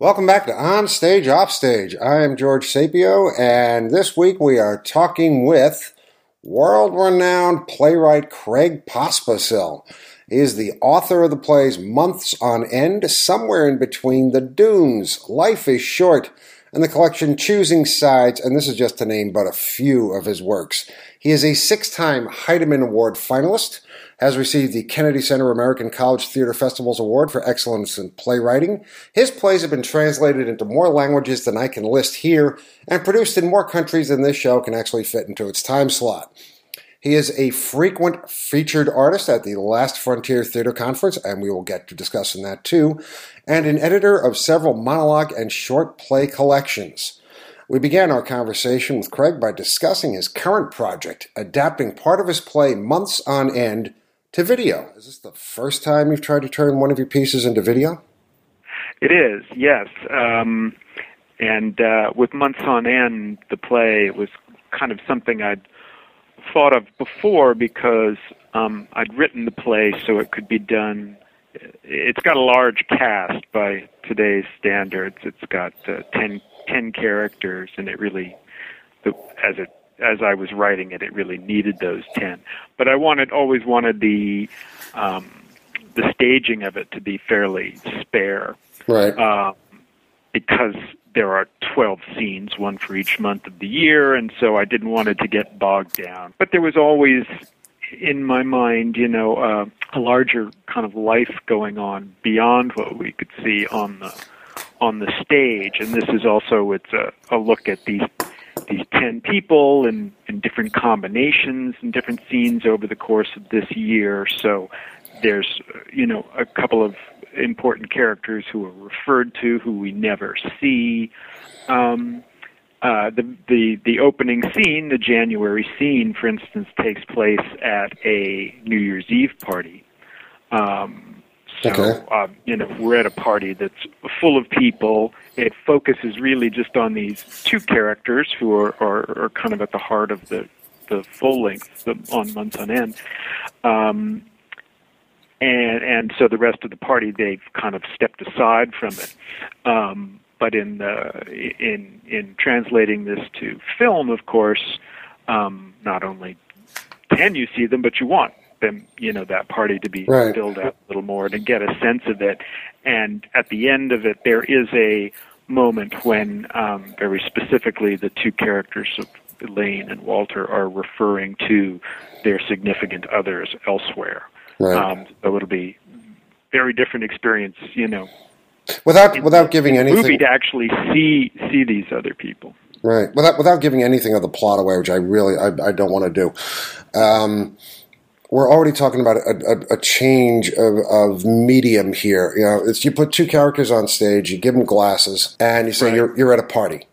Welcome back to On Stage, Off Stage. I am George Sapio, and this week we are talking with world renowned playwright Craig Pospisil. He is the author of the plays Months on End, Somewhere in Between the Dunes, Life is Short, and the collection Choosing Sides, and this is just to name but a few of his works. He is a six time Heideman Award finalist has received the Kennedy Center American College Theater Festivals Award for Excellence in Playwriting. His plays have been translated into more languages than I can list here and produced in more countries than this show can actually fit into its time slot. He is a frequent featured artist at the Last Frontier Theater Conference, and we will get to discussing that too, and an editor of several monologue and short play collections. We began our conversation with Craig by discussing his current project, adapting part of his play Months on End to video. Is this the first time you've tried to turn one of your pieces into video? It is, yes. Um, and uh, with Months on End, the play was kind of something I'd thought of before because um, I'd written the play so it could be done. It's got a large cast by today's standards. It's got uh, 10, 10 characters, and it really, as it as I was writing it, it really needed those ten. But I wanted always wanted the um, the staging of it to be fairly spare, right? Uh, because there are 12 scenes, one for each month of the year, and so I didn't want it to get bogged down. But there was always in my mind, you know, uh, a larger kind of life going on beyond what we could see on the on the stage, and this is also it's a, a look at these these 10 people in, in different combinations and different scenes over the course of this year. So there's, you know, a couple of important characters who are referred to who we never see. Um, uh, the, the the opening scene, the January scene, for instance, takes place at a New Year's Eve party. Um, so, okay. um, you know, we're at a party that's full of people. It focuses really just on these two characters who are, are, are kind of at the heart of the, the full length the, on months on end. Um, and, and so the rest of the party, they've kind of stepped aside from it. Um, but in the, in, in translating this to film, of course, um, not only can you see them, but you want them, you know, that party to be right. filled out a little more to get a sense of it. And at the end of it, there is a moment when, um, very specifically, the two characters of Elaine and Walter are referring to their significant others elsewhere. Right. Um, so it'll be very different experience, you know. Without without giving anything, movie to actually see see these other people. Right. Without without giving anything of the plot away, which I really I, I don't want to do. Um, we're already talking about a, a, a change of, of, medium here. You know, it's you put two characters on stage, you give them glasses, and you say right. you're you're at a party.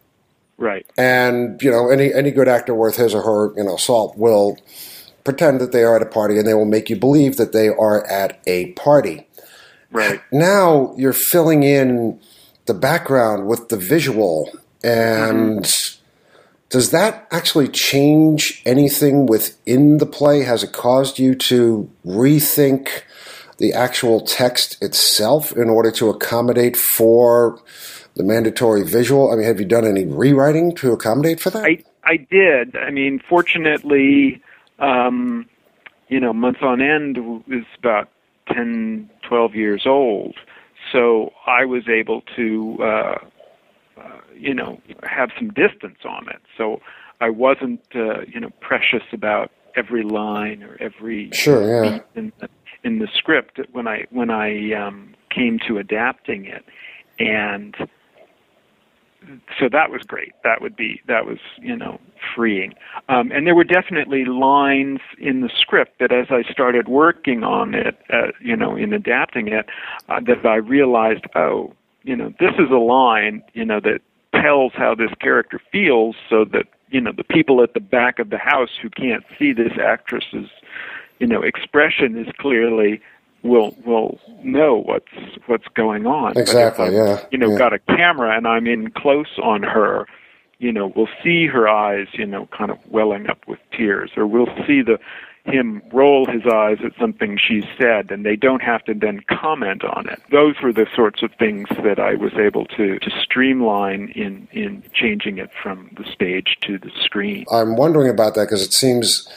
Right. And you know, any any good actor worth his or her you know salt will pretend that they are at a party, and they will make you believe that they are at a party. Right. Now you're filling in the background with the visual and. Mm-hmm does that actually change anything within the play? Has it caused you to rethink the actual text itself in order to accommodate for the mandatory visual? I mean, have you done any rewriting to accommodate for that? I, I did. I mean, fortunately, um, you know, Months on End is about 10, 12 years old. So I was able to uh, you know have some distance on it. So I wasn't uh, you know precious about every line or every sure yeah. in the, in the script when I when I um, came to adapting it, and so that was great. That would be that was you know freeing. Um, and there were definitely lines in the script that, as I started working on it, uh, you know, in adapting it, uh, that I realized, oh, you know, this is a line, you know, that tells how this character feels so that you know the people at the back of the house who can't see this actress's you know expression is clearly will will know what's what's going on exactly yeah you know yeah. got a camera and i'm in close on her you know we'll see her eyes you know kind of welling up with tears or we'll see the him roll his eyes at something she said and they don't have to then comment on it. Those were the sorts of things that I was able to, to streamline in, in changing it from the stage to the screen. I'm wondering about that because it seems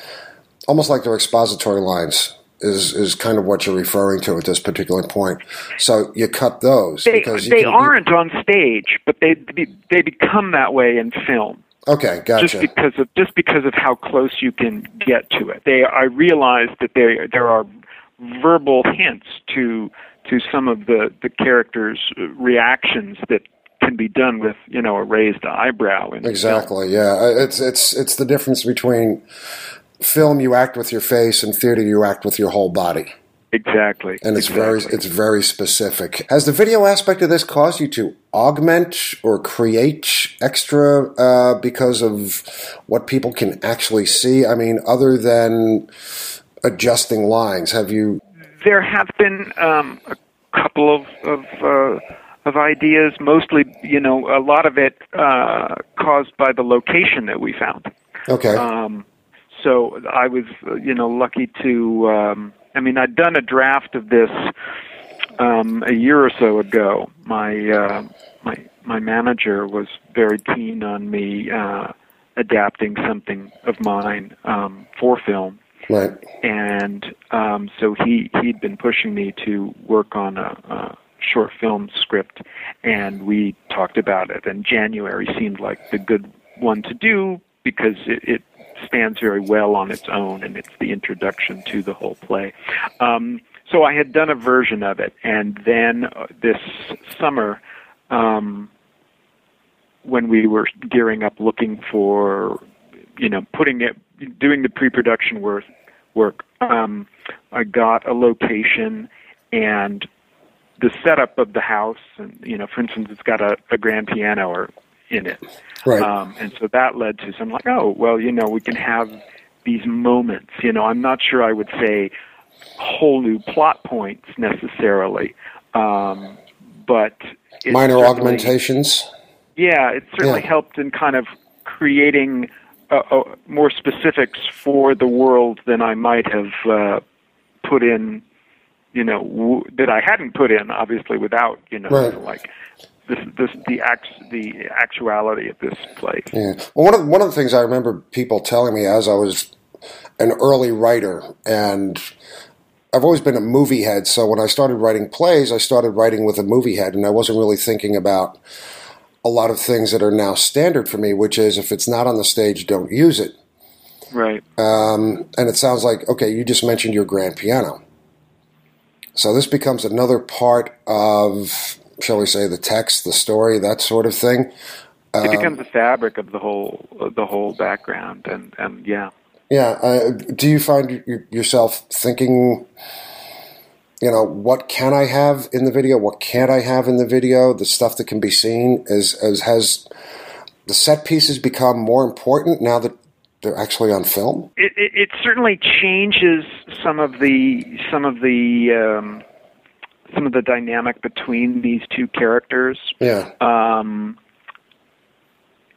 almost like they're expository lines. Is, is kind of what you're referring to at this particular point. So you cut those they, because they can, aren't on stage, but they they become that way in film. Okay, gotcha. Just because of just because of how close you can get to it. They I realize that there there are verbal hints to to some of the the characters' reactions that can be done with you know a raised eyebrow. exactly. Yeah, it's it's it's the difference between film you act with your face and theater you act with your whole body. Exactly. And it's exactly. very it's very specific. Has the video aspect of this caused you to augment or create extra uh, because of what people can actually see? I mean, other than adjusting lines, have you? There have been um, a couple of of, uh, of ideas. Mostly, you know, a lot of it uh, caused by the location that we found. Okay. Um, so I was, you know, lucky to. Um, I mean, I'd done a draft of this um, a year or so ago. My uh, my my manager was very keen on me uh, adapting something of mine um, for film, right. and um, so he he'd been pushing me to work on a, a short film script, and we talked about it. And January seemed like the good one to do because it, it stands very well on its own, and it's the introduction to the whole play. Um, so I had done a version of it, and then uh, this summer, um, when we were gearing up, looking for, you know, putting it, doing the pre-production work, work, um, I got a location and the setup of the house, and you know, for instance, it's got a, a grand piano or in it. Right. Um, and so that led to some like, oh, well, you know, we can have these moments. You know, I'm not sure I would say whole new plot points necessarily, um, but minor augmentations. Yeah, it certainly Yeah. helped in kind of creating uh, uh, more specifics for the world than I might have uh, put in. You know, w- that I hadn't put in, obviously, without you know, Right. like this, this, the act, the actuality of this place. Yeah. Well, one of one of the things I remember people telling me as I was an early writer, and I've always been a movie head. So when I started writing plays, I started writing with a movie head, and I wasn't really thinking about a lot of things that are now standard for me, which is if it's not on the stage, don't use it. Right. Um, and it sounds like okay, you just mentioned your grand piano. So this becomes another part of, shall we say, the text, the story, that sort of thing. It Um, becomes the fabric of the whole, the whole background, and and yeah. Yeah. Uh, do you find yourself thinking, you know, what can I have in the video? What can't I have in the video? The stuff that can be seen as as has the set pieces become more important now that they're actually on film. it, it, it certainly changes some of the some of the um, some of the dynamic between these two characters. Yeah. Um,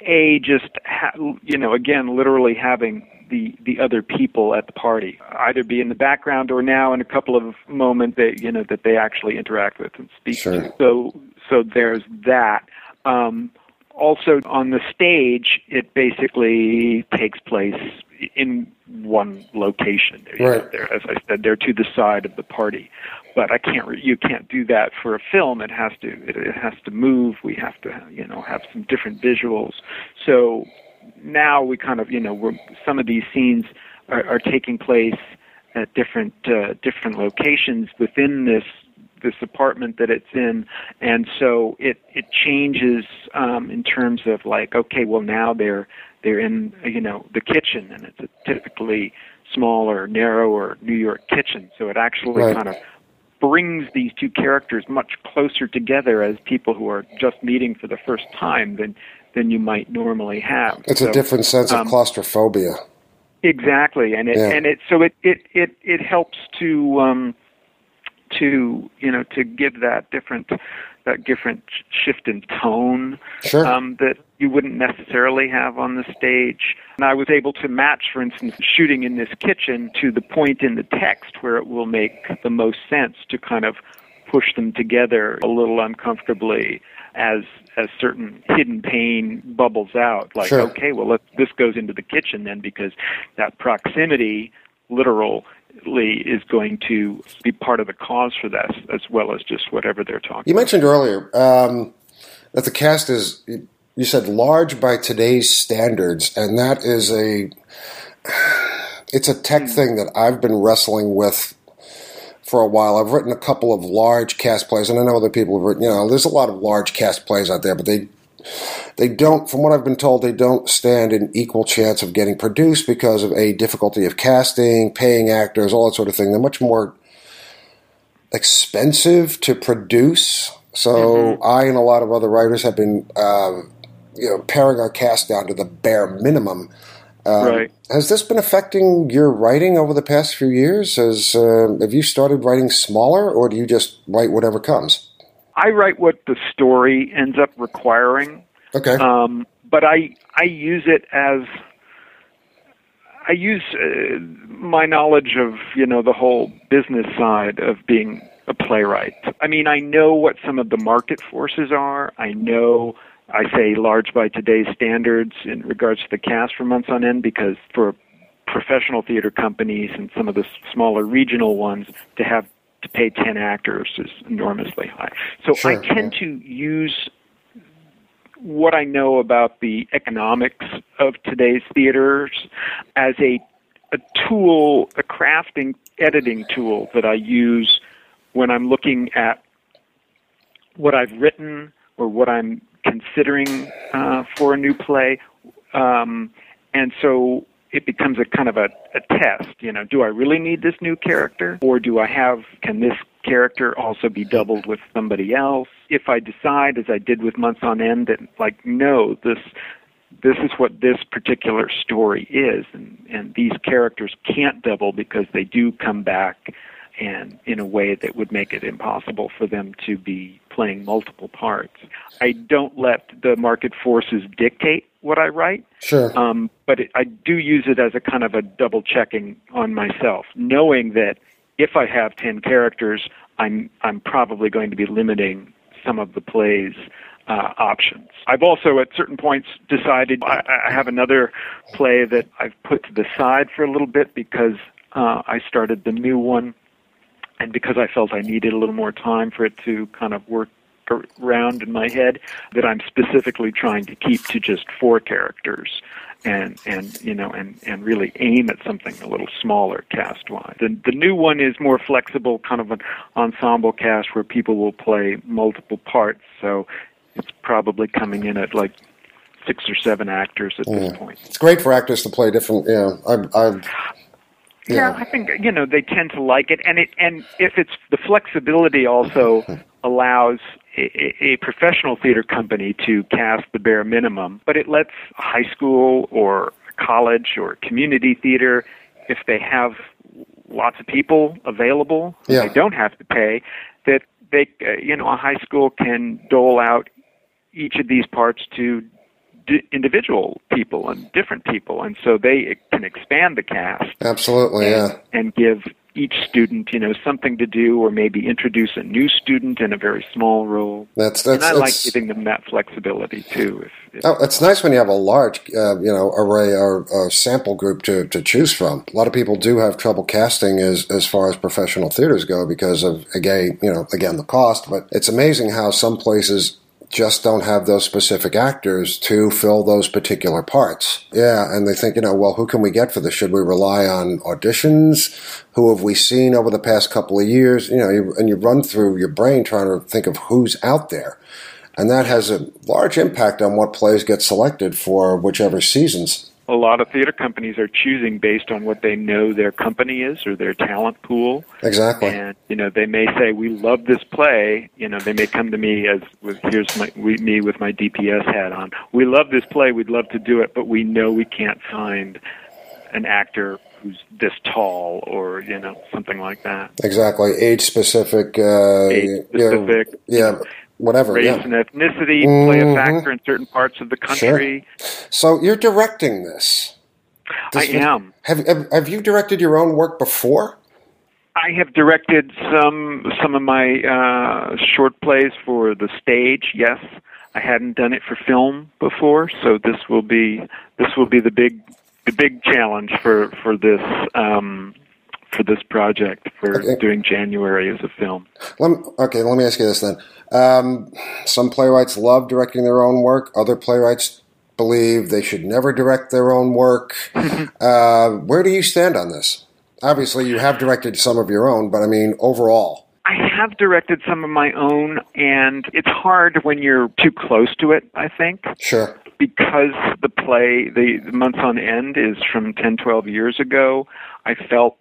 a just ha- you know again literally having the the other people at the party either be in the background or now in a couple of moments that you know that they actually interact with and speak Sure. to. So so there's that. Um, also on the stage, it basically takes place in one location. Know, Right. they're- as I said, they're to the side of the party, but I can't. Re- you can't do that for a film. It has to. It, it has to move. We have to, you know, have some different visuals. So now we kind of, you know, we're, some of these scenes are, are taking place at different uh, different locations within this this apartment that it's in, and so it it changes um, in terms of like, okay, well now they're they're in you know the kitchen, and it's a typically smaller, narrower New York kitchen, so it actually Right. kind of brings these two characters much closer together as people who are just meeting for the first time than than you might normally have. It's So- a different sense of um, claustrophobia. Exactly, and it Yeah. and it so it it it it helps to um to you know to give that different that different shift in tone Sure. um, that you wouldn't necessarily have on the stage. And I was able to match, for instance, shooting in this kitchen to the point in the text where it will make the most sense to kind of push them together a little uncomfortably as as certain hidden pain bubbles out. Like, Sure. okay, well, let, this goes into the kitchen then because that proximity, literal is going to be part of the cause for this, as well as just whatever they're talking. You mentioned earlier um, that the cast is, you said, large by today's standards, and that is a, it's a tech thing that I've been wrestling with for a while. I've written a couple of large cast plays, and I know other people have written. You know, there's a lot of large cast plays out there, but they they don't, from what I've been told, they don't stand an equal chance of getting produced because of a difficulty of casting, paying actors, all that sort of thing. They're much more expensive to produce. So Mm-hmm. I and a lot of other writers have been, um, you know, paring our cast down to the bare minimum. Um, right. Has this been affecting your writing over the past few years? Has uh, have you started writing smaller, or do you just write whatever comes? I write what the story ends up requiring, Okay. um, but I I use it as I use uh, my knowledge of you know the whole business side of being a playwright. I mean, I know what some of the market forces are. I know I say large by today's standards in regards to the cast for months on end because for professional theater companies and some of the smaller regional ones to have to pay 10 actors is enormously high. So Sure, I tend to use what I know about the economics of today's theaters as a a tool, a crafting editing tool that I use when I'm looking at what I've written or what I'm considering uh, for a new play. Um, and so it becomes a kind of a, a test. You know, do I really need this new character, or do I have? Can this character also be doubled with somebody else? If I decide, as I did with Months on End, that like no, this this is what this particular story is, and and these characters can't double because they do come back and in a way that would make it impossible for them to be playing multiple parts. I don't let the market forces dictate what I write, sure. um, but it, I do use it as a kind of a double checking on myself, knowing that if I have ten characters, I'm I'm probably going to be limiting some of the plays. Uh, options. I've also, at certain points, decided I, I have another play that I've put to the side for a little bit because uh, I started the new one and because I felt I needed a little more time for it to kind of work around in my head, that I'm specifically trying to keep to just four characters, and and you know and and really aim at something a little smaller cast wise. The the new one is more flexible, kind of an ensemble cast where people will play multiple parts. So it's probably coming in at like six or seven actors at this mm. point. It's great for actors to play different. Yeah, I've, I've Yeah, I think you know they tend to like it, and it and if it's the flexibility also allows a, a professional theater company to cast the bare minimum, but it lets high school or college or community theater, if they have lots of people available, Yeah. they don't have to pay, that they uh, you know a high school can dole out each of these parts to d- individual people and different people, and so they can expand the cast absolutely, and, yeah. and give each student, you know, something to do, or maybe introduce a new student in a very small role. That's that's. and that's. I like giving them that flexibility too. If, if Oh, it's nice when you have a large, uh, you know, array or, or sample group to, to choose from. A lot of people do have trouble casting as as far as professional theaters go because of again, you know, again the cost. But it's amazing how some places just don't have those specific actors to fill those particular parts. Yeah, and they think, you know, well, who can we get for this? Should we rely on auditions? Who have we seen over the past couple of years? You know, you, and you run through your brain trying to think of who's out there. And that has a large impact on what plays get selected for whichever seasons. A lot of theater companies are choosing based on what they know their company is or their talent pool. Exactly. And you know, they may say, "We love this play." You know, they may come to me as with here's my we, me with my DPS hat on. We love this play. We'd love to do it, but we know we can't find an actor who's this tall or you know something like that. Exactly. Age specific. Uh, Age specific. yeah. Whatever race yeah. and ethnicity play a Mhm. factor in certain parts of the country. So you're directing this. I This- am. Have, have have you directed your own work before? I have directed some some of my uh, short plays for the stage. Yes, I hadn't done it for film before, so this will be this will be the big the big challenge for for this um, for this project for Okay. doing January as a film. Let me, okay, let me ask you this then. Um, some playwrights love directing their own work. Other playwrights believe they should never direct their own work. uh, where do you stand on this? Obviously, you have directed some of your own, but I mean, overall. I have directed some of my own, and it's hard when you're too close to it. I think. Sure. because the play the, the months on end is from 10 12 years ago i felt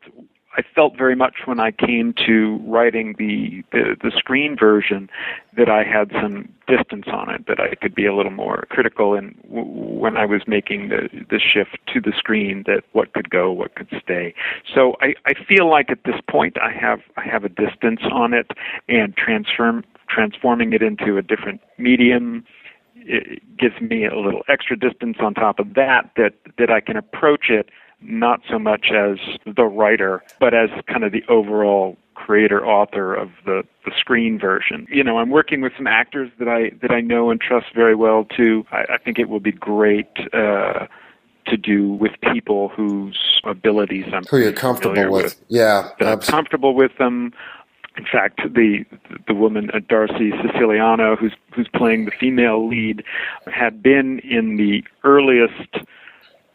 i felt very much when i came to writing the the, the screen version that i had some distance on it that i could be a little more critical and w- when i was making the the shift to the screen that what could go what could stay. So i i feel like at this point i have i have a distance on it and transform transforming it into a different medium. It gives me a little extra distance on top of that that that I can approach it not so much as the writer but as kind of the overall creator author of the the screen version you know i'm working with some actors that i that i know and trust very well too i, I think it will be great uh to do with people whose abilities I'm Who you're comfortable familiar with. Yeah. that I'm comfortable with them. In fact, the the woman uh, Darcy Siciliano, who's who's playing the female lead, had been in the earliest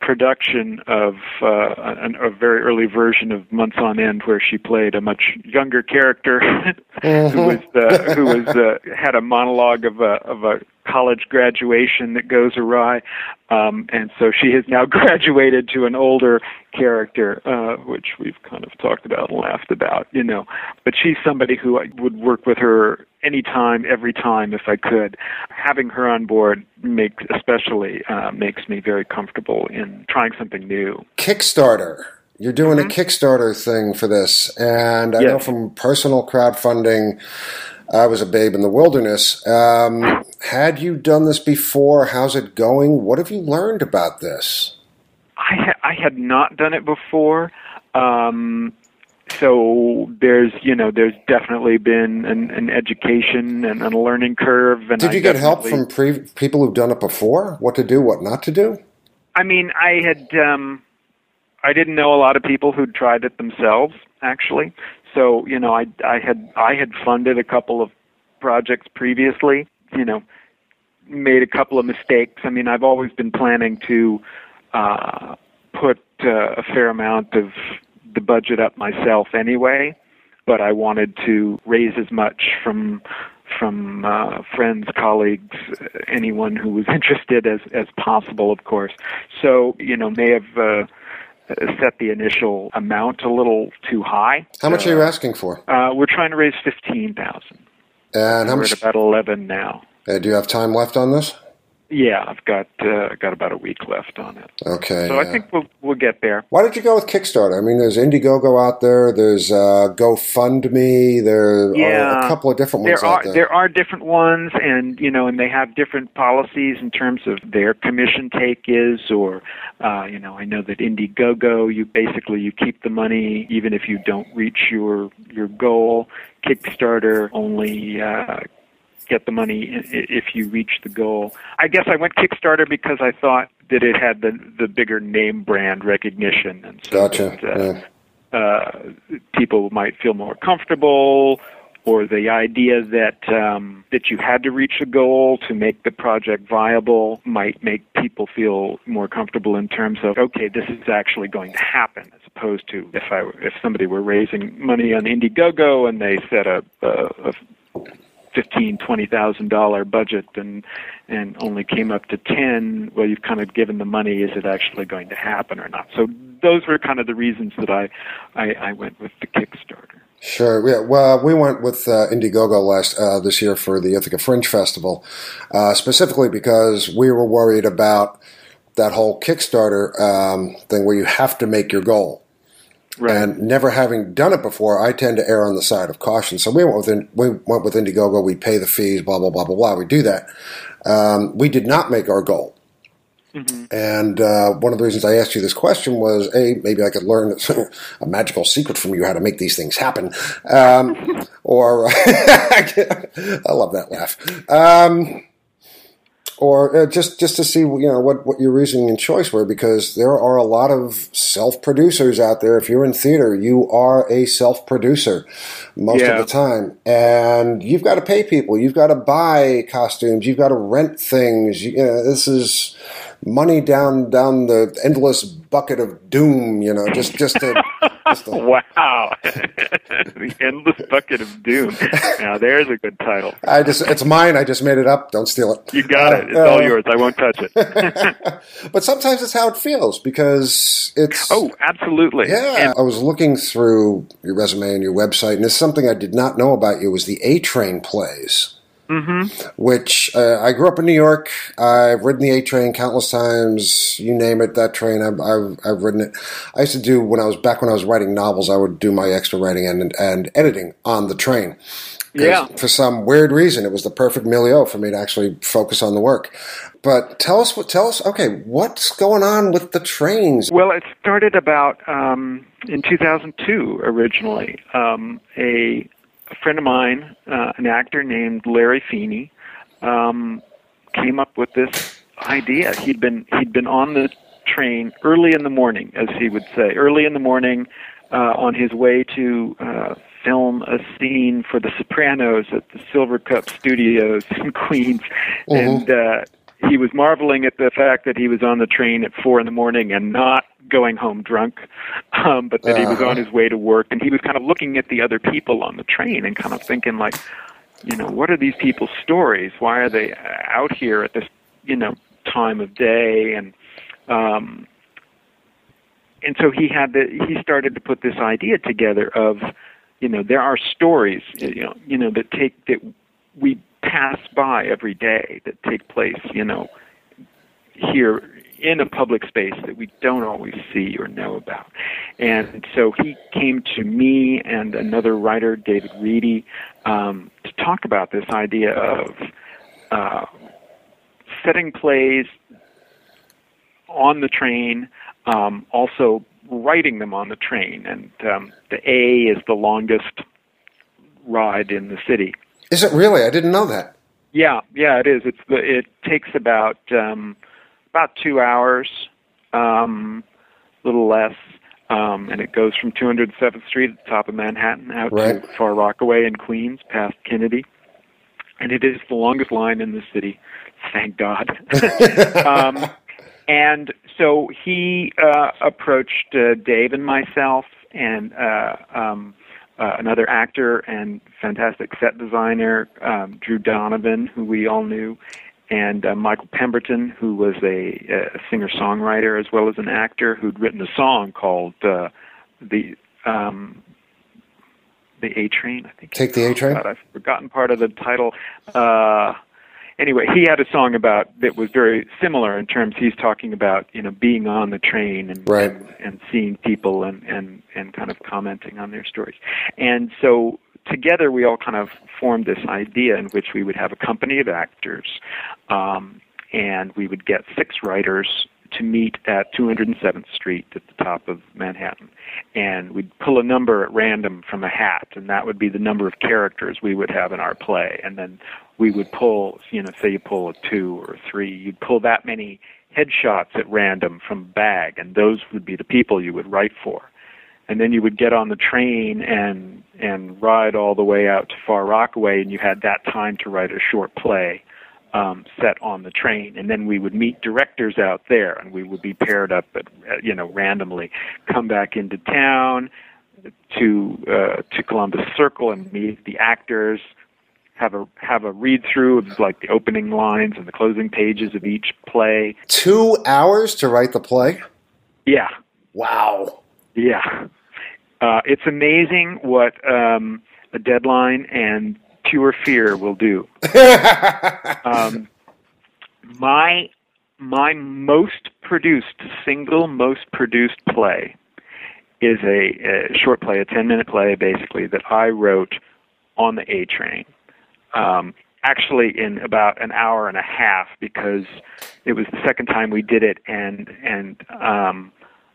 production of uh, an, a very early version of Months on End, where she played a much younger character who was uh, who was uh, had a monologue of a of a college graduation that goes awry, um, and so she has now graduated to an older character, uh, which we've kind of talked about and laughed about, you know. But she's somebody who I would work with her anytime, every time if I could. Having her on board makes especially uh, makes me very comfortable in trying something new. Kickstarter. You're doing a Kickstarter thing for this, and I know Mm-hmm. From personal crowdfunding, I was a babe in the wilderness. Um, had you done this before? How's it going? What have you learned about this? I ha- I had not done it before. Um, so there's you know there's definitely been an, an education and, and a learning curve. And Did I you get help from pre- people who've done it before? What to do, what not to do? I mean, I had um I didn't know a lot of people who'd tried it themselves actually. So, you know, I I had I had funded a couple of projects previously, you know, made a couple of mistakes. I mean, I've always been planning to uh put uh, a fair amount of the budget up myself anyway, but I wanted to raise as much from from uh, friends, colleagues, anyone who was interested as as possible, of course. So you know, may have uh, set the initial amount a little too high. How much are you asking for? Uh, we're trying to raise fifteen thousand. And how We're much? at about eleven now. Uh, do you have time left on this? Yeah, I've got uh, got about a week left on it, Okay. so I uh, think we'll we'll get there. Why did you go with Kickstarter? I mean, there's Indiegogo out there. There's uh, GoFundMe. There are a couple of different ones there out are there. there are different ones and you know and they have different policies in terms of their commission take is or uh you know I know that Indiegogo you basically you keep the money even if you don't reach your your goal Kickstarter only uh get the money if you reach the goal. I guess I went Kickstarter because I thought that it had the the bigger name brand recognition and so Gotcha. that, uh, yeah. uh, people might feel more comfortable, or the idea that um, that you had to reach a goal to make the project viable might make people feel more comfortable in terms of okay, this is actually going to happen, as opposed to if I if somebody were raising money on Indiegogo and they set a, a, a fifteen twenty thousand dollar budget and and only came up to ten well you've kind of given the money is it actually going to happen or not so those were kind of the reasons that i i, I went with the kickstarter Sure. Yeah. Well, we went with uh, Indiegogo last uh, this year for the Ithaca Fringe Festival, uh, specifically because we were worried about that whole Kickstarter um, thing where you have to make your goal. Right. And never having done it before, I tend to err on the side of caution. So we went with In- we went with Indiegogo. We pay the fees, blah blah blah blah blah. We do that. Um, we did not make our goal. And uh, one of the reasons I asked you this question was, a maybe I could learn a magical secret from you how to make these things happen, um, or I love that laugh, um, or uh, just just to see you know what what your reasoning and choice were, because there are a lot of self producers out there. If you're in theater, you are a self producer most Yeah. of the time, and you've got to pay people, you've got to buy costumes, you've got to rent things. You, you know, this is money down down the endless bucket of doom. You know, just just to, just to Wow. the endless bucket of doom. Now there's a good title. I just it's mine. I just made it up. Don't steal it. You got it. It's Uh, all uh, yours. I won't touch it. But sometimes it's how it feels because it's oh, absolutely. Yeah, And- I was looking through your resume and your website, and it's something I did not know about you was the A Train plays. Mm-hmm. Which uh, I grew up in New York. I've ridden the A Train countless times. You name it, that train. I've, I've I've ridden it. I used to do when I was back when I was writing novels. I would do my extra writing and and editing on the train. Yeah. For some weird reason, it was the perfect milieu for me to actually focus on the work. But tell us what. Tell us. Okay, what's going on with the trains? Well, it started about um, in 2002 originally. Um, a, a friend of mine, uh, an actor named Larry Feeney, um, came up with this idea. He'd been he'd been on the train early in the morning, as he would say, early in the morning, uh, on his way to uh, film a scene for The Sopranos at the Silvercup Studios in Queens, and. Uh, he was marveling at the fact that he was on the train at four in the morning and not going home drunk, um, but that he was Uh-huh. on his way to work. And he was kind of looking at the other people on the train and kind of thinking, like, you know, what are these people's stories? Why are they out here at this, you know, time of day? And um, and so he had the he started to put this idea together of, you know, there are stories, you know, you know that take that we pass by every day that take place, you know, here in a public space that we don't always see or know about. And so he came to me and another writer, David Reedy, um, to talk about this idea of uh, setting plays on the train, um, also writing them on the train. And um, the A is the longest ride in the city. Is it really? I didn't know that. Yeah, yeah, it is. It's the it takes about um, about two hours, um, a little less, um, and it goes from 207th Street at the top of Manhattan out Right. to Far Rockaway in Queens, past Kennedy, and it is the longest line in the city. Thank God. um, and so he uh, approached uh, Dave and myself and uh, um, uh, another actor and fantastic set designer, um, Drew Donovan, who we all knew, and uh, Michael Pemberton, who was a, a singer-songwriter as well as an actor who'd written a song called uh, the um, the A Train. I think. Take the A Train? I've forgotten part of the title. Uh, anyway, he had a song about that was very similar in terms. He's talking about you know being on the train and Right. and, and seeing people and and and kind of commenting on their stories. And so together we all kind of formed this idea in which we would have a company of actors, um, and we would get six writers to meet at 207th Street at the top of Manhattan. And we'd pull a number at random from a hat, and that would be the number of characters we would have in our play. And then we would pull, you know, say you pull a two or a three, you'd pull that many headshots at random from a bag, and those would be the people you would write for. And then you would get on the train and and ride all the way out to Far Rockaway, and you had that time to write a short play um, set on the train, and then we would meet directors out there, and we would be paired up, at, you know, randomly, come back into town to uh, to Columbus Circle and meet the actors, have a have a read through of like the opening lines and the closing pages of each play. Two hours to write the play? Yeah, Wow. yeah, uh, it's amazing what um, a deadline and pure fear will do. um, my my most produced single most produced play is a, a short play, a 10 minute play, basically, that I wrote on the A train. Um, actually, in about an hour and a half, because it was the second time we did it, and and um,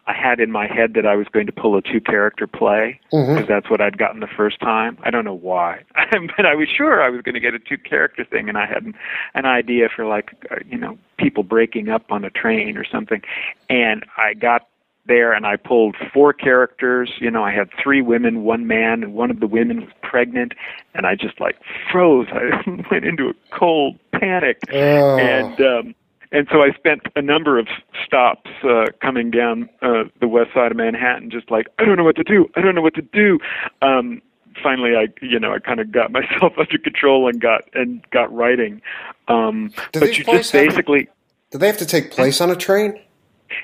I had in my head that I was going to pull a two character play because Mhm. that's what I'd gotten the first time. I don't know why, but I was sure I was going to get a two character thing, and I had an, an idea for like uh, you know people breaking up on a train or something, and I got there and I pulled four characters. You know, I had three women, one man, and one of the women was pregnant, and I just like froze. I went into a cold panic, Oh. and um, and so I spent a number of stops uh, coming down uh, the west side of Manhattan, just like I don't know what to do. I don't know what to do. Um, finally, I you know I kind of got myself under control and got and got writing. Um, Do but you just basically. Do they have to take place on a train?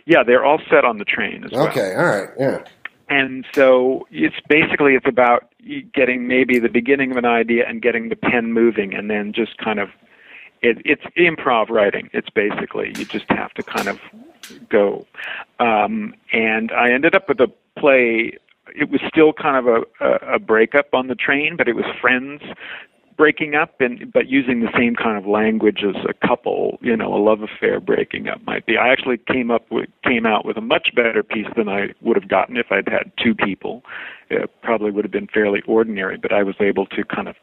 Yeah, they're all set on the train as well. Okay, all right, yeah. And so it's basically it's about getting maybe the beginning of an idea and getting the pen moving, and then just kind of it, it's improv writing. It's basically you just have to kind of go. Um, and I ended up with a play. It was still kind of a, a, a breakup on the train, but it was friends breaking up and but using the same kind of language as a couple you know a love affair breaking up might be i actually came up with came out with a much better piece than i would have gotten if i'd had two people it probably would have been fairly ordinary but i was able to kind of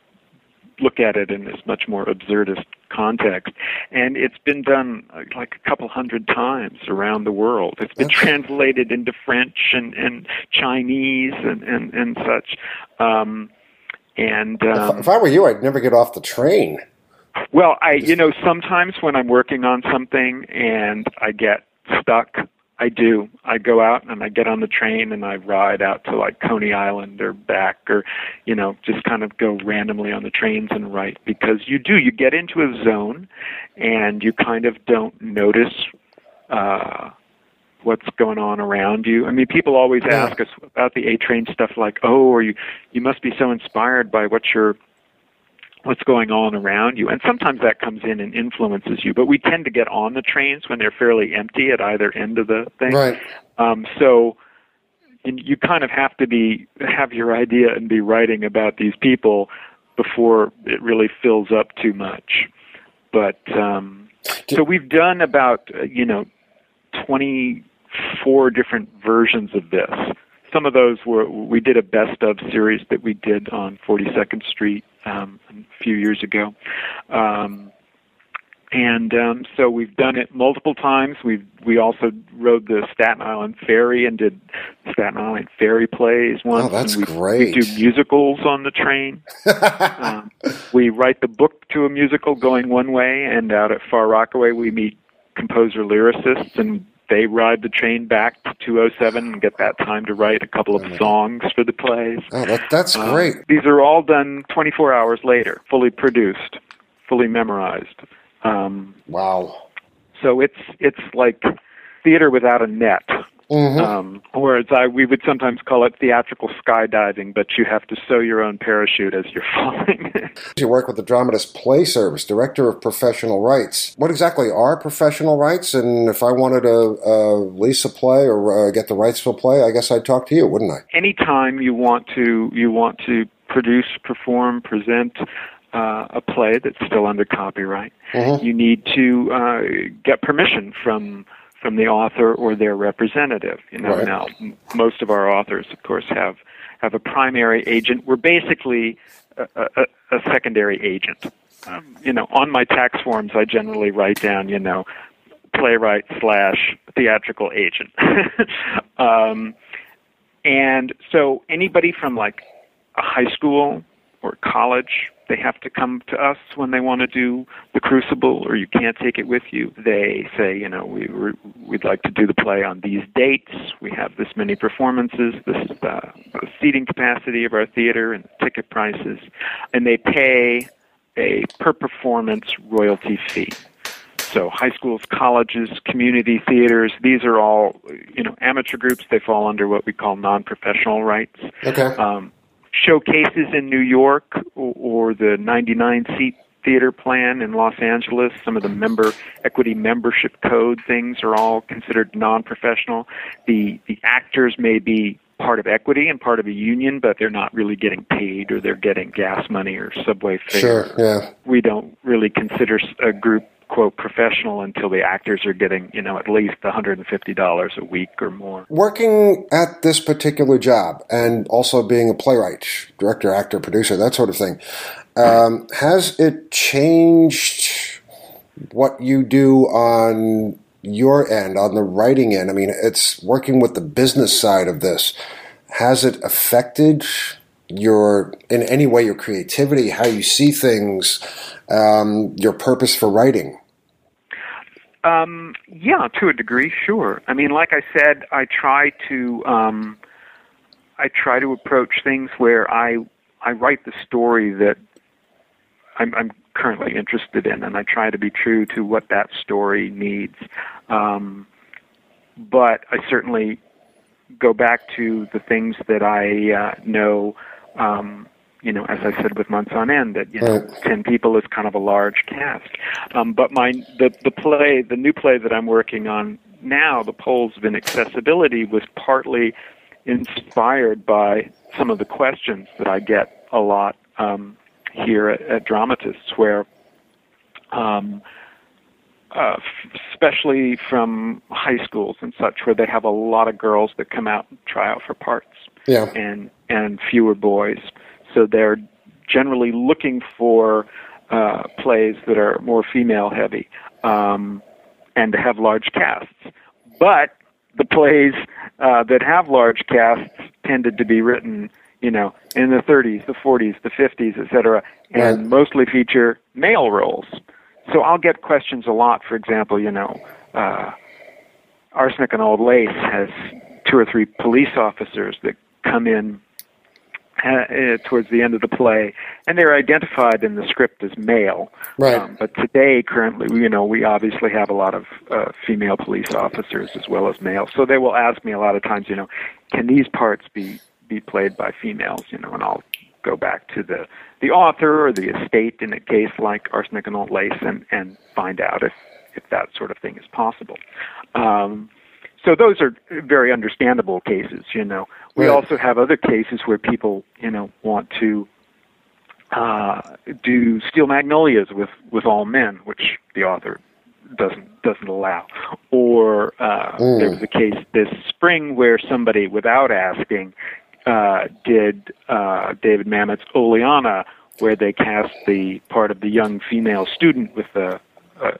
look at it in this much more absurdist context and it's been done uh, like a couple hundred times around the world it's been Okay. translated into french and and chinese and and and such um and um, if, if I were you, I'd never get off the train. well, I you know sometimes when I'm working on something and I get stuck, I do. I go out and I get on the train and I ride out to like Coney Island or back or you know just kind of go randomly on the trains and write because you do you get into a zone and you kind of don't notice uh what's going on around you. I mean, people always ask us about the A train stuff like, "Oh, or you you must be so inspired by what you're what's going on around you. And sometimes that comes in and influences you. But we tend to get on the trains when they're fairly empty at either end of the thing. Right. Um, so you, you kind of have to be have your idea and be writing about these people before it really fills up too much. But um, so we've done about uh, you know twenty four different versions of this. Some of those were we did a best of series that we did on 42nd Street um, a few years ago, um, and um, so we've done it multiple times. We we also rode the Staten Island Ferry and did Staten Island Ferry plays once. Oh, that's we, great. We do musicals on the train. um, we write the book to a musical going one way, and out at Far Rockaway we meet composer lyricists, and they ride the train back to 207 and get that time to write a couple of songs for the plays. oh, that, that's Um, great. These are all done 24 hours later, fully produced, fully memorized. Um, Wow. so it's it's like theater without a net. Mhm. Um, or as I we would sometimes call it theatrical skydiving, but you have to sew your own parachute as you're falling. You work with the Dramatists Play Service, Director of Professional Rights. What exactly are professional rights? And if I wanted to uh, lease a play or uh, get the rights to a play, I guess I'd talk to you, wouldn't I? Anytime you want to you want to produce, perform, present uh, a play that's still under copyright, Mhm. you need to uh, get permission from from the author or their representative. You know, Right. now m- most of our authors, of course, have have a primary agent. We're basically a, a, a secondary agent. Um, you know, on my tax forms, I generally write down, you know, playwright slash theatrical agent. um, and so anybody from like a high school or college, they have to come to us when they want to do the Crucible, or you can't take it with you. They say, you know, we we'd like to do the play on these dates. We have this many performances. This is the, the seating capacity of our theater and ticket prices, and they pay a per performance royalty fee. So high schools, colleges, community theaters, these are all, you know, amateur groups. They fall under what we call non-professional rights. Okay. Um, showcases in New York or, or the 99 seat theater plan in Los Angeles, some of the member equity membership code things are all considered non-professional. The the actors may be part of equity and part of a union, but they're not really getting paid or they're getting gas money or subway fare. Sure, yeah. We don't really consider a group quote professional until the actors are getting you know at least $150 a week or more. Working at this particular job and also being a playwright director actor producer that sort of thing um, has it changed what you do on your end on the writing end? I mean it's working with the business side of this. Has it affected your in any way your creativity how you see things um, your purpose for writing? Um, yeah, to a degree, sure. I mean, like I said, I try to um, I try to approach things where I I write the story that I'm, I'm currently interested in, and I try to be true to what that story needs. Um, but I certainly go back to the things that I uh, know um, you know, as I said with months on end, that you know, right. ten people is kind of a large cast. Um, but my the the play, the new play that I'm working on now, the Poles of Inaccessibility, was partly inspired by some of the questions that I get a lot um, here at, at Dramatists, where. Um, uh, especially from high schools and such, where they have a lot of girls that come out and try out for parts, yeah. and and fewer boys. So they're generally looking for uh, plays that are more female heavy um, and have large casts. But the plays uh, that have large casts tended to be written, you know, in the 30s, the 40s, the 50s, etc., and right. mostly feature male roles. So I'll get questions a lot. For example, you know, uh, Arsenic and Old Lace has two or three police officers that come in uh, towards the end of the play, and they're identified in the script as male. Right. Um, but today, currently, you know, we obviously have a lot of uh, female police officers as well as male. So they will ask me a lot of times, you know, can these parts be be played by females? You know, and I'll go back to the the author or the estate in a case like Arsenic and Old Lace and and find out if if that sort of thing is possible. Um, so those are very understandable cases, you know. We right. also have other cases where people, you know, want to uh, do Steel Magnolias with with all men, which the author doesn't doesn't allow. Or uh, mm. there was a case this spring where somebody, without asking, uh, did uh, David Mamet's Oleanna, where they cast the part of the young female student with a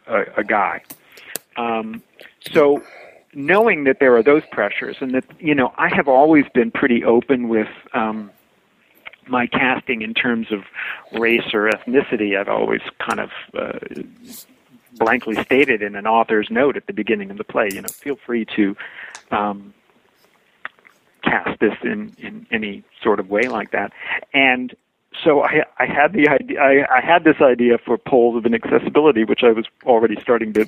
a, a guy. Um, so knowing that there are those pressures and that you know I have always been pretty open with um, my casting in terms of race or ethnicity. I've always kind of uh, blankly stated in an author's note at the beginning of the play, you know, feel free to um, cast this in in any sort of way like that, and. So I, I had the idea. I, I had this idea for Poles of inaccessibility, which I was already starting to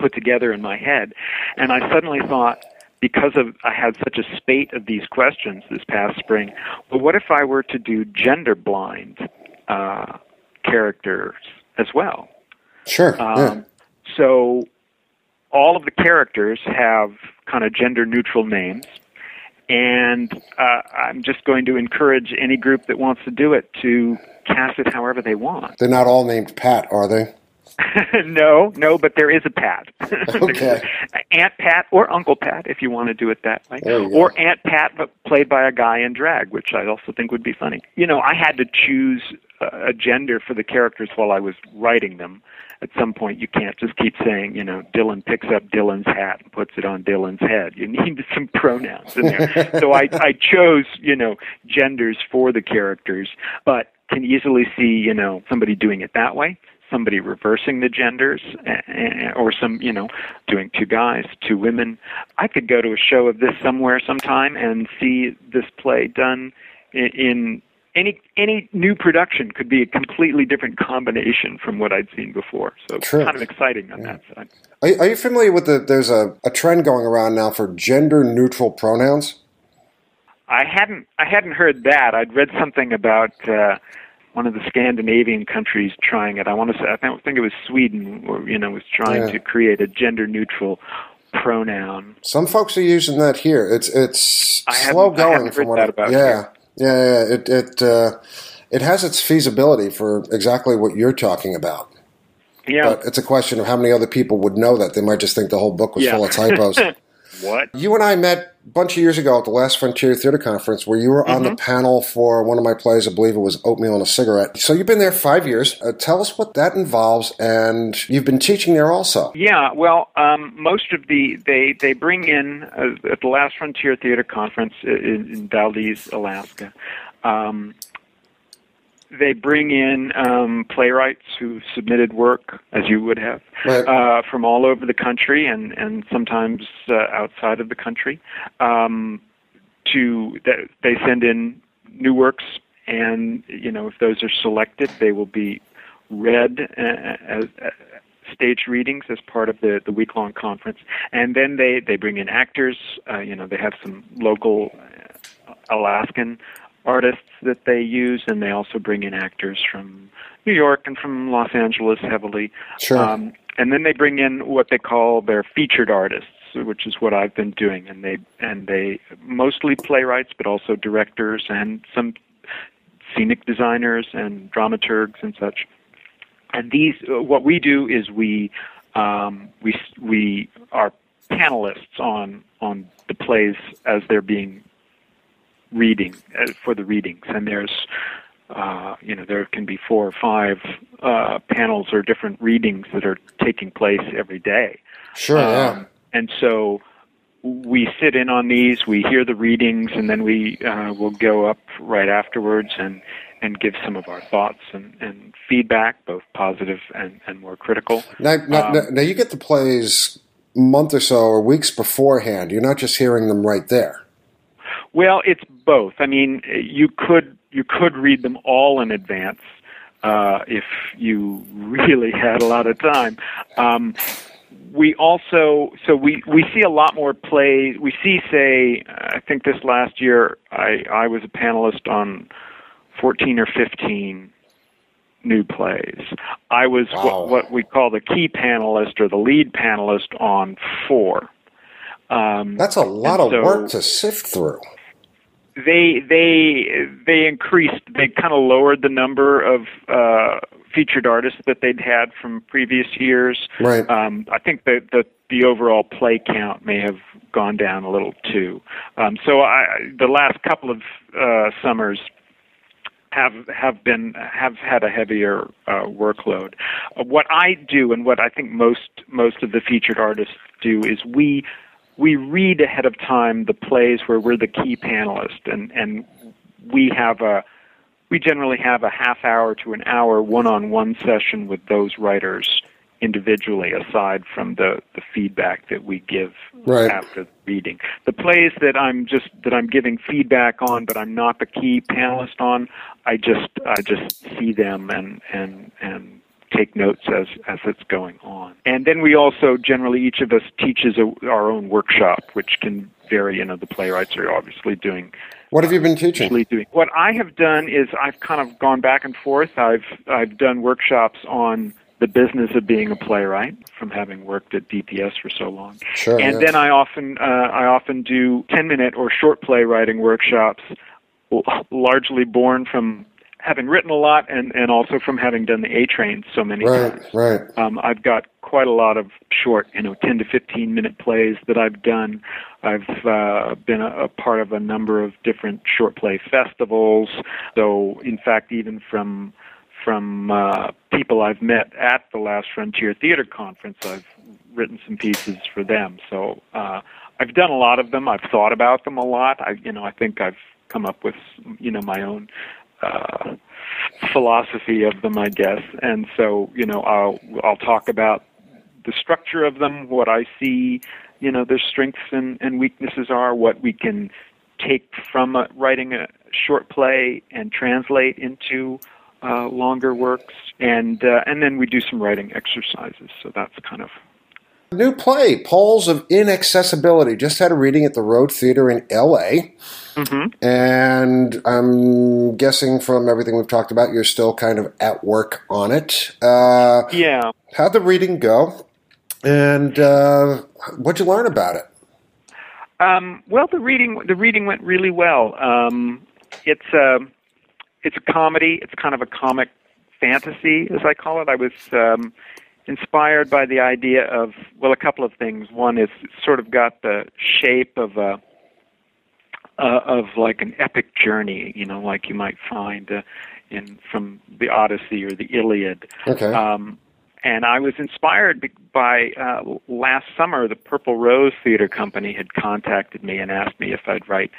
put together in my head. And I suddenly thought, because of I had such a spate of these questions this past spring, well, what if I were to do gender blind uh, characters as well? Sure. Um, yeah. So all of the characters have kind of gender neutral names. And uh, I'm just going to encourage any group that wants to do it to cast it however they want. They're not all named Pat, are they? no, no, but there is a Pat. Okay. Aunt Pat or Uncle Pat, if you want to do it that way. Or Aunt Pat, but played by a guy in drag, which I also think would be funny. You know, I had to choose a gender for the characters while I was writing them. At some point, you can't just keep saying, you know, Dylan picks up Dylan's hat and puts it on Dylan's head. You need some pronouns in there. so I, I chose, you know, genders for the characters, but can easily see, you know, somebody doing it that way somebody reversing the genders or some you know doing two guys two women i could go to a show of this somewhere sometime and see this play done in any any new production could be a completely different combination from what I'd seen before. So it's kind of exciting on yeah. that side. Are, are, you familiar with the? There's a, a trend going around now for gender neutral pronouns. I hadn't I hadn't heard that. I'd read something about uh, one of the Scandinavian countries trying it. I want to say I think it was Sweden, or you know, was trying yeah. to create a gender neutral pronoun. Some folks are using that here. It's it's I slow going from what I, about yeah, yeah yeah it it uh, it has its feasibility for exactly what you're talking about. Yeah. But it's a question of how many other people would know that. They might just think the whole book was Yeah. full of typos. what? you and I met a bunch of years ago at the last Frontier Theater Conference where you were on Mm-hmm. the panel for one of my plays. I believe it was Oatmeal and a Cigarette. So you've been there five years. Uh, tell us what that involves. And you've been teaching there also. Yeah, well, um, most of the they they bring in uh, at the last Frontier Theater Conference in, in Valdez, Alaska. Um, they bring in um, playwrights who submitted work, as you would have, Right. uh, from all over the country and and sometimes uh, outside of the country. Um, to that they send in new works, and you know if those are selected, they will be read uh, as. Uh, stage readings as part of the, the week long conference, and then they, they bring in actors. Uh, you know, they have some local uh, Alaskan artists that they use, and they also bring in actors from New York and from Los Angeles heavily. Sure. Um, and then they bring in what they call their featured artists, which is what I've been doing, and they and they mostly playwrights, but also directors and some scenic designers and dramaturgs and such. And these, uh, what we do is we um, we we are panelists on on the plays as they're being reading uh, for the readings, and there's uh, you know there can be four or five uh, panels or different readings that are taking place every day. Sure, yeah. Um, and so we sit in on these, we hear the readings, and then we uh, will go up right afterwards and, and give some of our thoughts and, and feedback, both positive and, and more critical. Now, now, um, now, now you get the plays month or so or weeks beforehand. You're not just hearing them right there. Well, it's both. I mean, you could you could read them all in advance uh, if you really had a lot of time. Um, we also so we we see a lot more plays. We see, say, I think this last year I I was a panelist on fourteen or fifteen new plays. I was Wow. what, what we call the key panelist or the lead panelist on four. Um, That's a lot of so- work to sift through. They they they increased they kind of lowered the number of uh featured artists that they'd had from previous years Right. um i think that the the overall play count may have gone down a little too um so i the last couple of uh summers have have been have had a heavier uh, workload. Uh, what I do and what I think most most of the featured artists do is we we read ahead of time the plays where we're the key panelist and and we have a we generally have a half hour to an hour one-on-one session with those writers individually aside from the the feedback that we give Right. after the reading the plays that i'm just that i'm giving feedback on but i'm not the key panelist on i just i just see them and and and take notes as as it's going on and then we also generally each of us teaches a, our own workshop which can vary you know the playwrights are obviously doing What have you been teaching? doing. What I have done is I've kind of gone back and forth. I've I've done workshops on the business of being a playwright from having worked at DPS for so long. Sure. and yeah. then I often uh, I often do 10 minute or short play writing workshops largely born from having written a lot and and also from having done the A train so many right, times. right. Um, I've got quite a lot of short, you know, 10 to 15 minute plays that I've done. I've uh, been a, a part of a number of different short play festivals. So, in fact, even from from uh, people I've met at the last Frontier Theater Conference, I've written some pieces for them. So uh, I've done a lot of them. I've thought about them a lot. I, you know, I think I've come up with, you know, my own uh, philosophy of them, I guess. And so, you know, I'll I'll talk about the structure of them, what I see, you know, their strengths and, and weaknesses are, what we can take from uh, writing a short play and translate into uh, longer works, and uh, and then we do some writing exercises. So that's kind of New play, Poles of Inaccessibility. Just had a reading at the Road Theater in L.A. Mhm. And I'm guessing from everything we've talked about, you're still kind of at work on it. Uh, yeah. how'd the reading go? And uh, what'd you learn about it? Um, well, the reading the reading went really well. Um, it's a it's a comedy. It's kind of a comic fantasy, as I call it. I was um, inspired by the idea of well, a couple of things. One is it's sort of got the shape of a uh, of like an epic journey, you know, like you might find uh, in from the Odyssey or the Iliad. Okay. Um, and I was inspired by uh, last summer. The Purple Rose Theater Company had contacted me and asked me if I'd write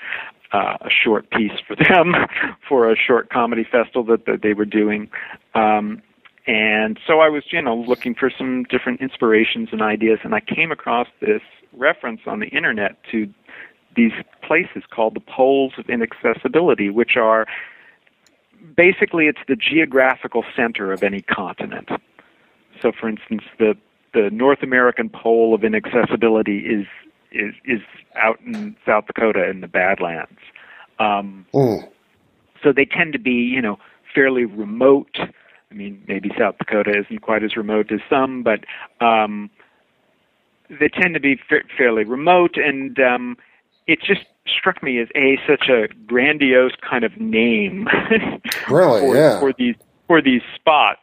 uh, a short piece for them for a short comedy festival that, that they were doing. Um, and so I was, you know, looking for some different inspirations and ideas, and I came across this reference on the internet to these places called the poles of inaccessibility, which are basically it's the geographical center of any continent. So, for instance, the the North American pole of inaccessibility is is is out in South Dakota in the Badlands. Um, Mm. so they tend to be, you know, fairly remote. I mean, maybe South Dakota isn't quite as remote as some, but um, they tend to be fa- fairly remote. And um, it just struck me as a such a grandiose kind of name Really? for, yeah. for these for these spots.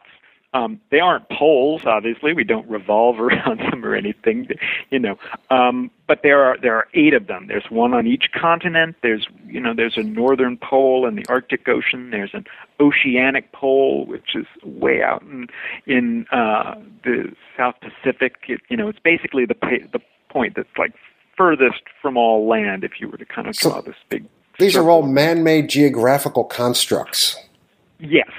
Um, they aren't poles, obviously. We don't revolve around them or anything, you know. Um, but there are there are eight of them. There's one on each continent. There's you know there's a northern pole in the Arctic Ocean. There's an oceanic pole, which is way out in in uh, the South Pacific. It, you know, it's basically the the point that's like furthest from all land. If you were to kind of So draw this big. These are all man-made geographical constructs. Yes.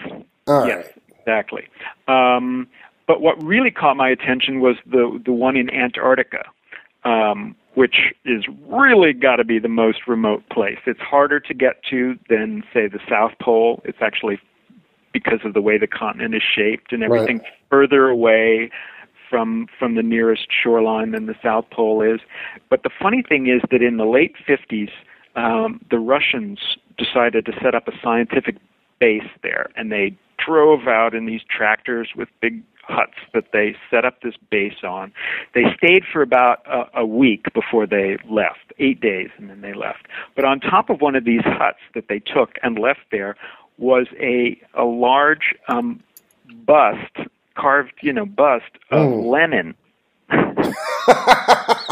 All yes, right. Exactly. Um, but what really caught my attention was the the one in Antarctica, um, which is really got to be the most remote place. It's harder to get to than say the South Pole. It's actually because of the way the continent is shaped and everything further away from from the nearest shoreline than the South Pole is. But the funny thing is that in the late 50s, um, the Russians decided to set up a scientific base there, and they drove out in these tractors with big huts that they set up this base on. They stayed for about a, a week before they left, eight days, and then they left. But on top of one of these huts that they took and left there was a a large um, bust, carved, you know, bust of Mm. Lenin.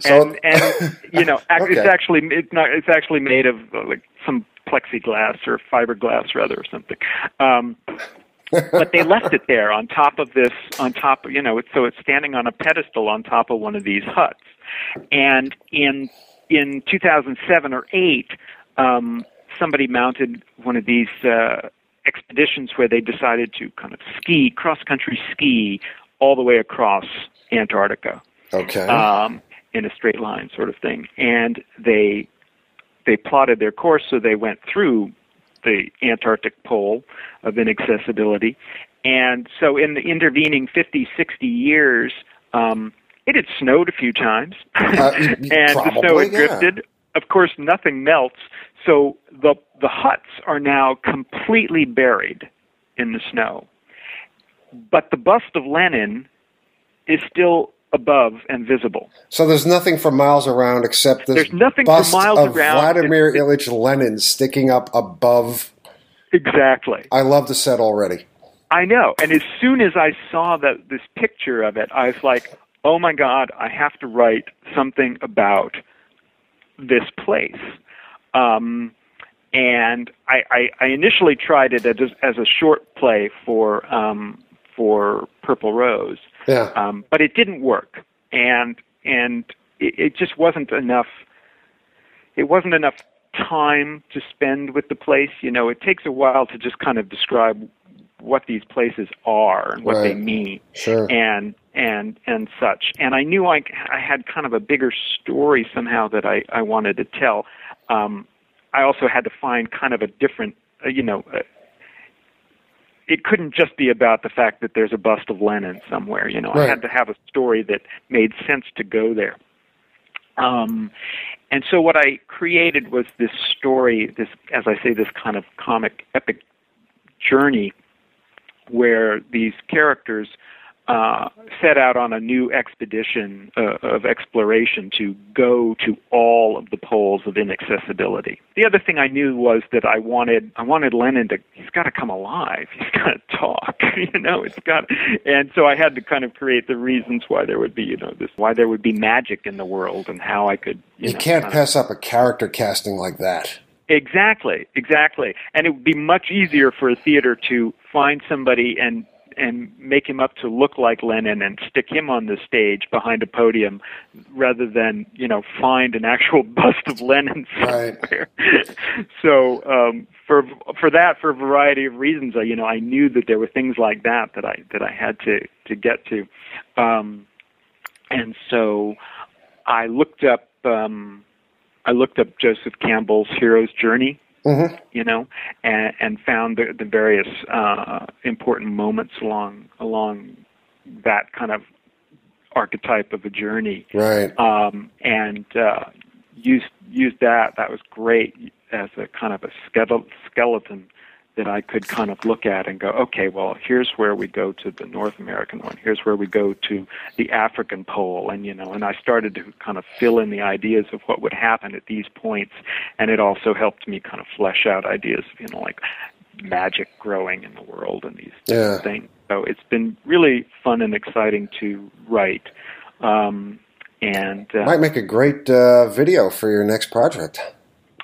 so, and and you know ac- it's actually it's not it's actually made of like some plexiglass or fiberglass rather or something um but they left it there on top of this on top you know it's so it's standing on a pedestal on top of one of these huts and in in 2007 or 8 um somebody mounted one of these uh expeditions where they decided to kind of ski cross country ski all the way across Antarctica okay. um, in a straight line sort of thing. And they they plotted their course, so they went through the Antarctic pole of inaccessibility. And so in the intervening 50, 60 years, um, it had snowed a few times, Uh, and the snow had yeah. drifted. Of course, nothing melts, so the the huts are now completely buried in the snow. But the bust of Lenin is still above and visible. so there's nothing for miles around except this There's nothing for bust miles of around. Vladimir it- Ilyich Lenin sticking up above. Exactly. I love the set already. I know. And as soon as I saw that this picture of it, I was like, "Oh my God! I have to write something about this place." Um, and I, I, I initially tried it as, as a short play for um, for Purple Rose, Yeah. um, but it didn't work, and and it, it just wasn't enough. It wasn't enough time to spend with the place. You know, it takes a while to just kind of describe what these places are and what they mean Sure. and and and such. And I knew I I had kind of a bigger story somehow that I I wanted to tell. Um, I also had to find kind of a different, uh, you know. It couldn't just be about the fact that there's a bust of Lenin somewhere. You know, I had to have a story that made sense to go there. Um, and so what I created was this story, this, as I say, this kind of comic epic journey where these characters uh, set out on a new expedition uh, of exploration to go to all of the poles of inaccessibility. The other thing I knew was that I wanted I wanted Lenin to he's got to come alive. He's got to talk. you know, it's got and so I had to kind of create the reasons why there would be you know this why there would be magic in the world and how I could you, know, can't pass up a character casting like that. Exactly, exactly. And it would be much easier for a theater to find somebody and and make him up to look like Lenin and stick him on the stage behind a podium rather than, you know, find an actual bust of Lenin somewhere. Right. so, um for for that for a variety of reasons, I, you know, I knew that there were things like that that I that I had to to get to. Um and so I looked up um I looked up Joseph Campbell's Hero's Journey mm-hmm. you know, and, and found the, the various uh, important moments along along that kind of archetype of a journey. Right. Um, and uh, used used that. That was great as a kind of a skeleton that I could kind of look at and go, okay, well, here's where we go to the North American one. Here's where we go to the African pole, and you know, and I started to kind of fill in the ideas of what would happen at these points, and it also helped me kind of flesh out ideas of you know like magic growing in the world and these yeah. things. So it's been really fun and exciting to write. Um, and uh, might make a great uh, video for your next project.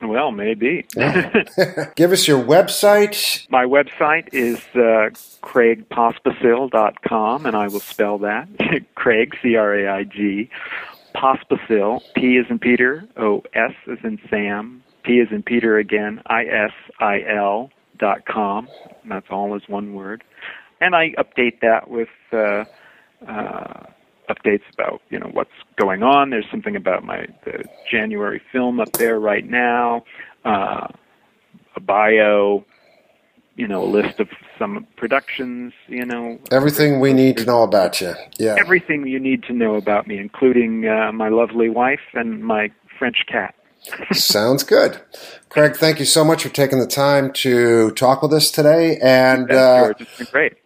Well, maybe. Give us your website. My website is uh, craigpospisil.com, and I will spell that. Craig, C R A I G, Pospisil, P is in Peter, O S is in Sam, P is in Peter again, I S I L dot com. That's all as one word. And I update that with. Uh, uh, updates about you know what's going on. There's something about my the January film up there right now, uh, a bio, you know, a list of some productions, you know. Everything we need to know about you. Yeah. Everything you need to know about me, including uh, my lovely wife and my French cat. Sounds good. Craig, thank you so much for taking the time to talk with us today. And uh, George, it's been great.